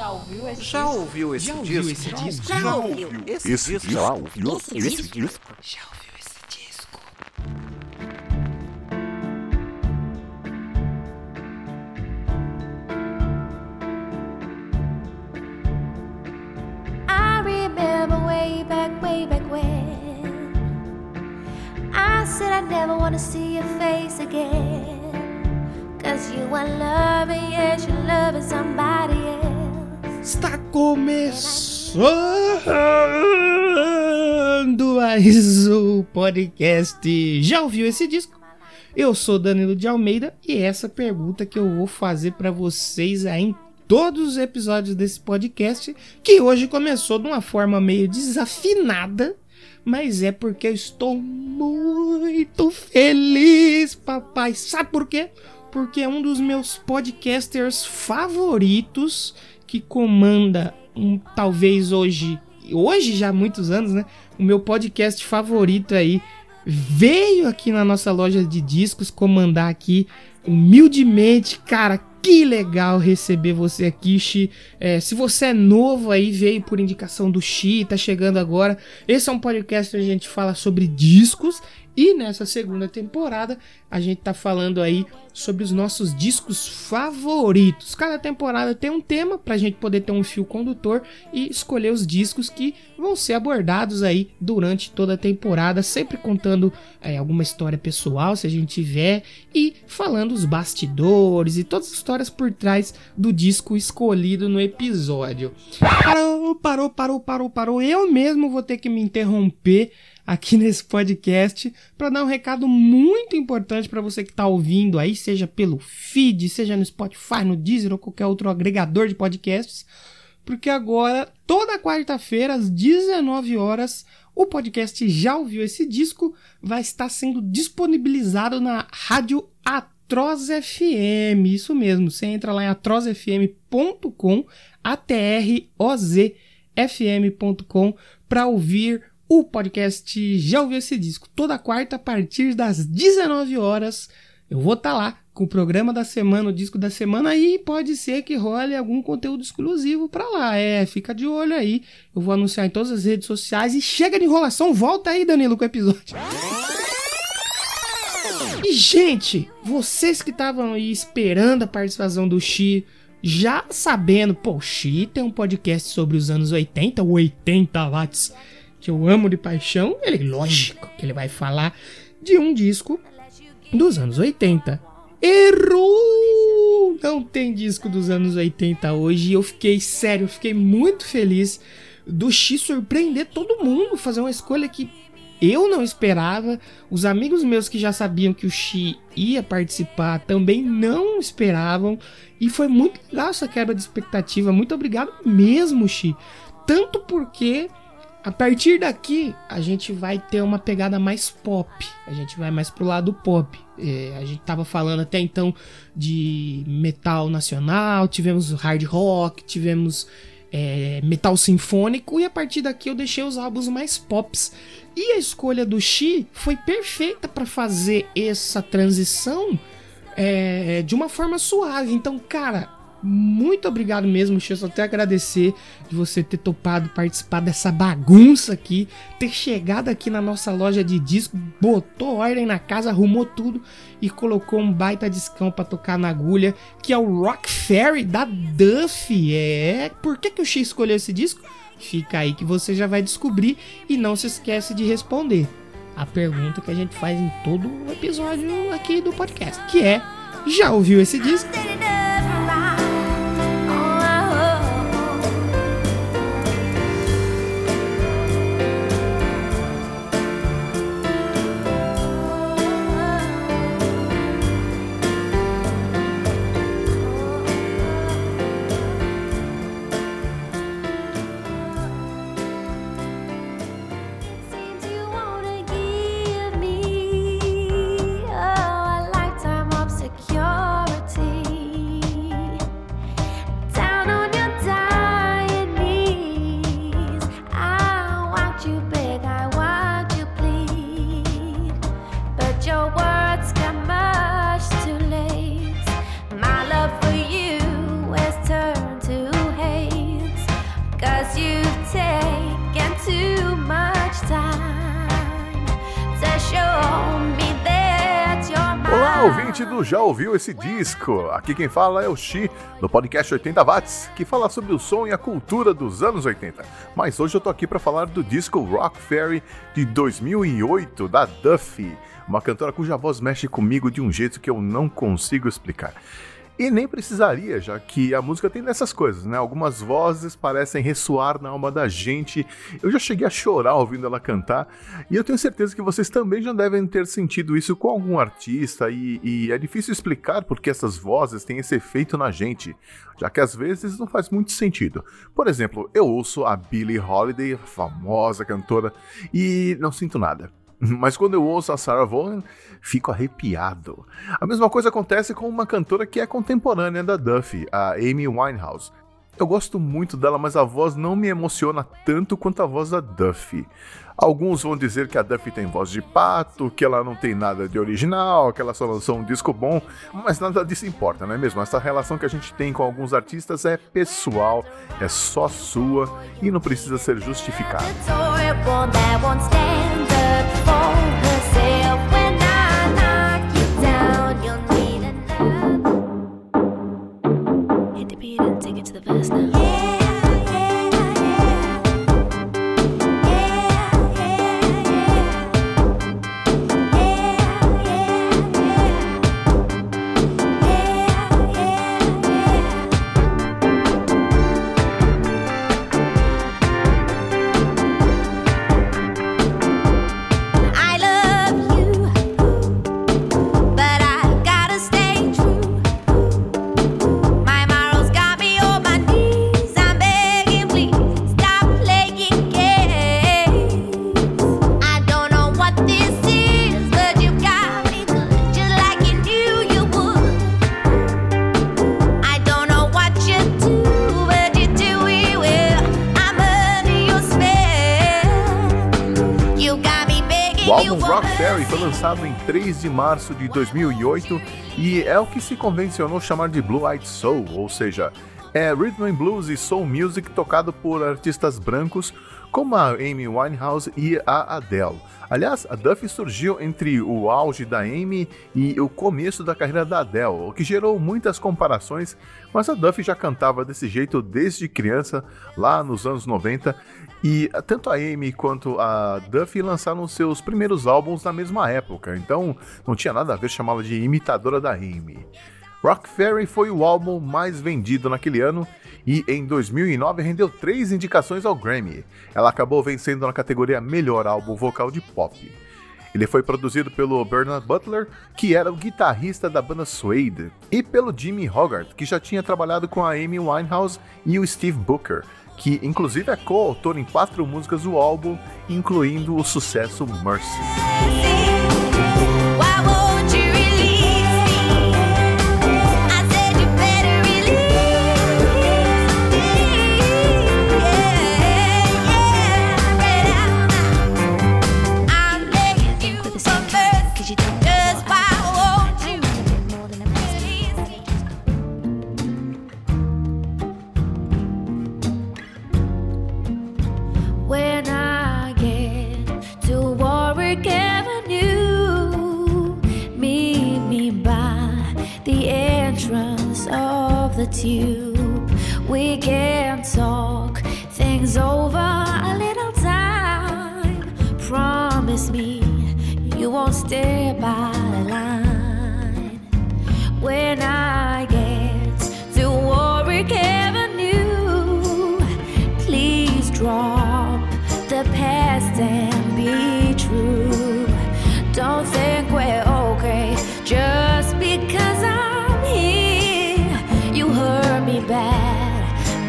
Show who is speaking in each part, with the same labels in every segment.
Speaker 1: Já ouviu esse
Speaker 2: Já
Speaker 1: disco?
Speaker 2: ouviu esse
Speaker 3: Já
Speaker 2: disco?
Speaker 3: ouviu esse disco?
Speaker 2: Já ouviu esse,
Speaker 4: Esse
Speaker 2: disco?
Speaker 4: já ouviu esse disco?
Speaker 2: Já ouviu esse disco?
Speaker 5: I remember way back, way back when I said I'd never want to see your face again. Cause you are loving, yes, you're loving somebody else.
Speaker 3: Está começando mais o podcast. Já ouviu esse disco? Eu sou Danilo de Almeida e essa pergunta que eu vou fazer para vocês aí em todos os episódios desse podcast, que hoje começou de uma forma meio desafinada, mas é porque eu estou muito feliz, papai. Sabe por quê? Porque é um dos meus podcasters favoritos que comanda um talvez hoje, hoje já há muitos anos, né? O meu podcast favorito aí veio aqui na nossa loja de discos comandar aqui humildemente, cara. Que legal receber você aqui, Xi. É, se você é novo aí, veio por indicação do Xi, tá chegando agora. Esse é um podcast onde a gente fala sobre discos. E nessa segunda temporada, a gente tá falando aí sobre os nossos discos favoritos. Cada temporada tem um tema pra gente poder ter um fio condutor e escolher os discos que vão ser abordados aí durante toda a temporada, sempre contando é, alguma história pessoal, se a gente tiver, e falando os bastidores e todas as histórias por trás do disco escolhido no episódio. Parou, parou, parou, parou, parou. Eu mesmo vou ter que me interromper aqui nesse podcast para dar um recado muito importante para você que está ouvindo aí, seja pelo feed, seja no Spotify, no Deezer ou qualquer outro agregador de podcasts, porque agora, toda quarta-feira, às 19 horas, o podcast Já Ouviu Esse Disco vai estar sendo disponibilizado na Rádio Atroz FM. Isso mesmo, você entra lá em atrozfm.com, A-T-R-O-Z-F-M.com, para ouvir o podcast Já Ouviu Esse Disco. Toda quarta, a partir das 19 horas, eu vou estar lá com o programa da semana, o disco da semana, e pode ser que role algum conteúdo exclusivo para lá. É, fica de olho aí. Eu vou anunciar em todas as redes sociais e chega de enrolação, volta aí, Danilo, com o episódio. E, gente, vocês que estavam aí esperando a participação do Xi, já sabendo, pô, o Xi tem um podcast sobre os anos 80, 80 watts, que eu amo de paixão, ele, lógico, que ele vai falar de um disco dos anos 80. Errou! Não tem disco dos anos 80 hoje e eu fiquei, sério, eu fiquei muito feliz do Xi surpreender todo mundo, fazer uma escolha que eu não esperava. Os amigos meus que já sabiam que o Xi ia participar também não esperavam. E foi muito legal essa quebra de expectativa. Muito obrigado mesmo, Xi. Tanto porque a partir daqui a gente vai ter uma pegada mais pop. A gente vai mais pro lado pop. É, a gente tava falando até então de metal nacional, tivemos hard rock, tivemos é, metal sinfônico e a partir daqui eu deixei os álbuns mais pops. E a escolha do Xi foi perfeita para fazer essa transição é, de uma forma suave. Então, cara, muito obrigado mesmo. Eu só tenho a agradecer de você ter topado participar dessa bagunça aqui, ter chegado aqui na nossa loja de disco, botou ordem na casa, arrumou tudo e colocou um baita discão para tocar na agulha, que é o Rock Fairy da Duff. É, por que, que o X escolheu esse disco? Fica aí que você já vai descobrir e não se esquece de responder a pergunta que a gente faz em todo o episódio aqui do podcast, que é: já ouviu esse disco?
Speaker 1: Ouvinte do Já Ouviu Esse Disco? Aqui quem fala é o Xi, do podcast 80 Watts, que fala sobre o som e a cultura dos anos 80. Mas hoje eu tô aqui para falar do disco Rock Fairy de 2008, da Duffy, uma cantora cuja voz mexe comigo de um jeito que eu não consigo explicar. E nem precisaria, já que a música tem dessas coisas, né? Algumas vozes parecem ressoar na alma da gente. Eu já cheguei a chorar ouvindo ela cantar, e eu tenho certeza que vocês também já devem ter sentido isso com algum artista, e, e é difícil explicar porque essas vozes têm esse efeito na gente, já que às vezes não faz muito sentido. Por exemplo, eu ouço a Billie Holiday, famosa cantora, e não sinto nada. Mas quando eu ouço a Sarah Vaughan, fico arrepiado. A mesma coisa acontece com uma cantora que é contemporânea da Duffy, a Amy Winehouse. Eu gosto muito dela, mas a voz não me emociona tanto quanto a voz da Duffy. Alguns vão dizer que a Duffy tem voz de pato, que ela não tem nada de original, que ela só lançou um disco bom, mas nada disso importa, não é mesmo? Essa relação que a gente tem com alguns artistas é pessoal, é só sua e não precisa ser justificada. Take it to the first now. Lançado em 3 de março de 2008 e é o que se convencionou chamar de Blue Eyed Soul, ou seja, é rhythm and blues e soul music tocado por artistas brancos como a Amy Winehouse e a Adele. Aliás, a Duffy surgiu entre o auge da Amy e o começo da carreira da Adele, o que gerou muitas comparações, mas a Duffy já cantava desse jeito desde criança, lá nos anos 90, e tanto a Amy quanto a Duffy lançaram seus primeiros álbuns na mesma época, então não tinha nada a ver chamá-la de imitadora da Amy. Rock Fairy foi o álbum mais vendido naquele ano e em 2009 rendeu três indicações ao Grammy. Ela acabou vencendo na categoria Melhor Álbum Vocal de Pop. Ele foi produzido pelo Bernard Butler, que era o guitarrista da banda Suede, e pelo Jimmy Hogarth, que já tinha trabalhado com a Amy Winehouse e o Steve Booker, que inclusive é coautor em quatro músicas do álbum, incluindo o sucesso Mercy.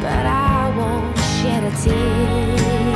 Speaker 1: But I won't shed a tear.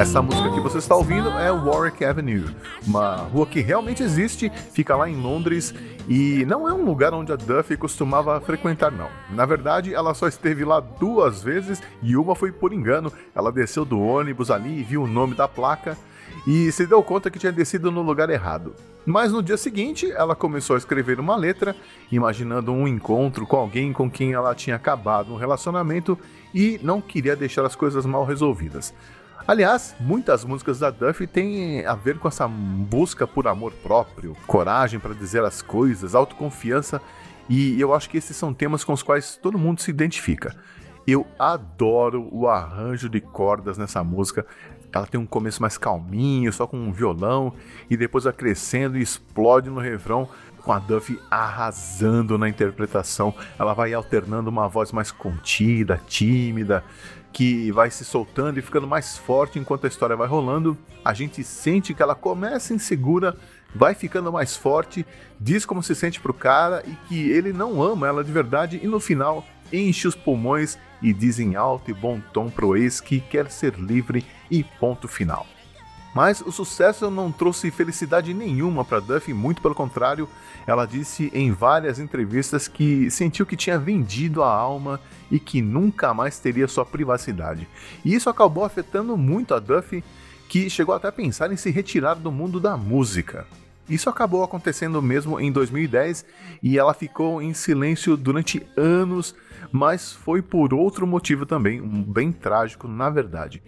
Speaker 1: Essa música que você está ouvindo é Warwick Avenue, uma rua que realmente existe, fica lá em Londres e não é um lugar onde a Duffy costumava frequentar, não. Na verdade, ela só esteve lá duas vezes e uma foi por engano. Ela desceu do ônibus ali e viu o nome da placa e se deu conta que tinha descido no lugar errado. Mas no dia seguinte, ela começou a escrever uma letra, imaginando um encontro com alguém com quem ela tinha acabado um relacionamento e não queria deixar as coisas mal resolvidas. Aliás, muitas músicas da Duffy têm a ver com essa busca por amor próprio, coragem para dizer as coisas, autoconfiança, e eu acho que esses são temas com os quais todo mundo se identifica. Eu adoro o arranjo de cordas nessa música. Ela tem um começo mais calminho, só com um violão, e depois vai crescendo e explode no refrão, com a Duffy arrasando na interpretação. Ela vai alternando uma voz mais contida, tímida, que vai se soltando e ficando mais forte enquanto a história vai rolando. A gente sente que ela começa insegura, vai ficando mais forte, diz como se sente pro cara e que ele não ama ela de verdade, e no final enche os pulmões e diz em alto e bom tom pro ex que quer ser livre e ponto final. Mas o sucesso não trouxe felicidade nenhuma para Duffy, muito pelo contrário, ela disse em várias entrevistas que sentiu que tinha vendido a alma e que nunca mais teria sua privacidade. E isso acabou afetando muito a Duffy, que chegou até a pensar em se retirar do mundo da música. Isso acabou acontecendo mesmo em 2010 e ela ficou em silêncio durante anos, mas foi por outro motivo também, bem trágico na verdade.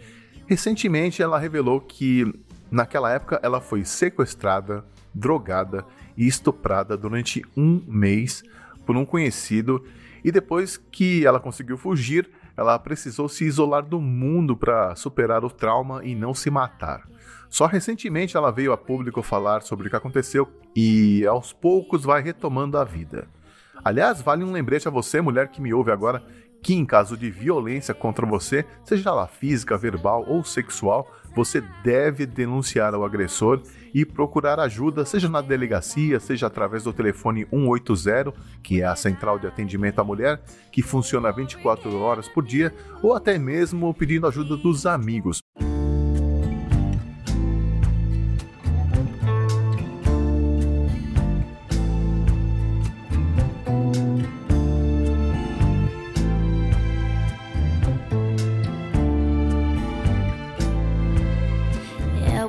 Speaker 1: Recentemente ela revelou que naquela época ela foi sequestrada, drogada e estuprada durante um mês por um conhecido e depois que ela conseguiu fugir, ela precisou se isolar do mundo para superar o trauma e não se matar. Só recentemente ela veio a público falar sobre o que aconteceu e aos poucos vai retomando a vida. Aliás, vale um lembrete a você, mulher que me ouve agora, que em caso de violência contra você, seja ela física, verbal ou sexual, você deve denunciar o agressor e procurar ajuda, seja na delegacia, seja através do telefone 180, que é a central de atendimento à mulher, que funciona 24 horas por dia, ou até mesmo pedindo ajuda dos amigos.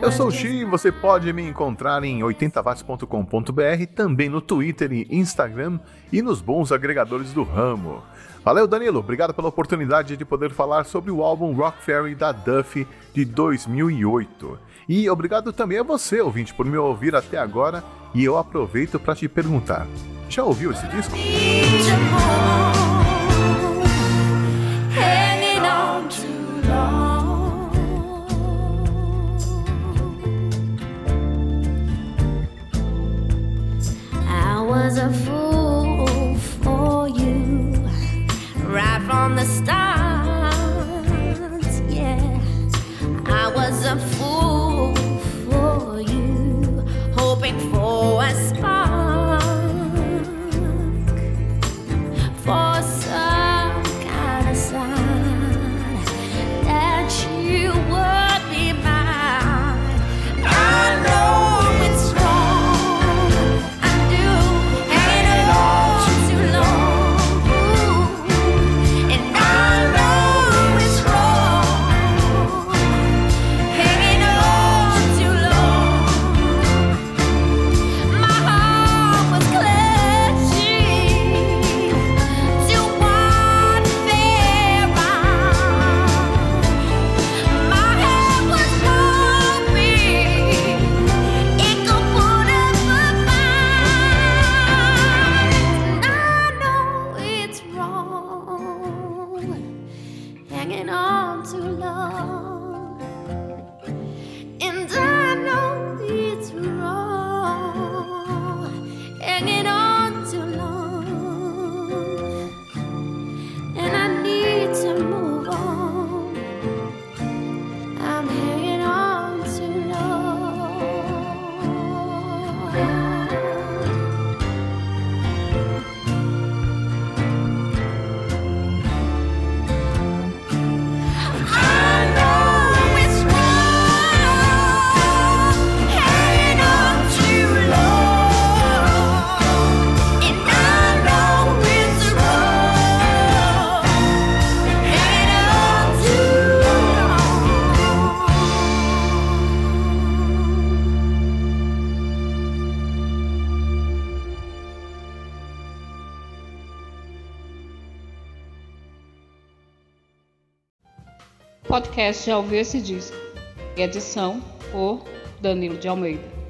Speaker 1: Eu sou o Xi e você pode me encontrar em 80watts.com.br, também no Twitter e Instagram e nos bons agregadores do ramo. Valeu, Danilo. Obrigado pela oportunidade de poder falar sobre o álbum Rock Fairy da Duffy de 2008. E obrigado também a você, ouvinte, por me ouvir até agora. E eu aproveito para te perguntar: já ouviu esse disco?
Speaker 5: A fool
Speaker 4: podcast Já Ouviu Esse Disco? Edição por Danilo de Almeida.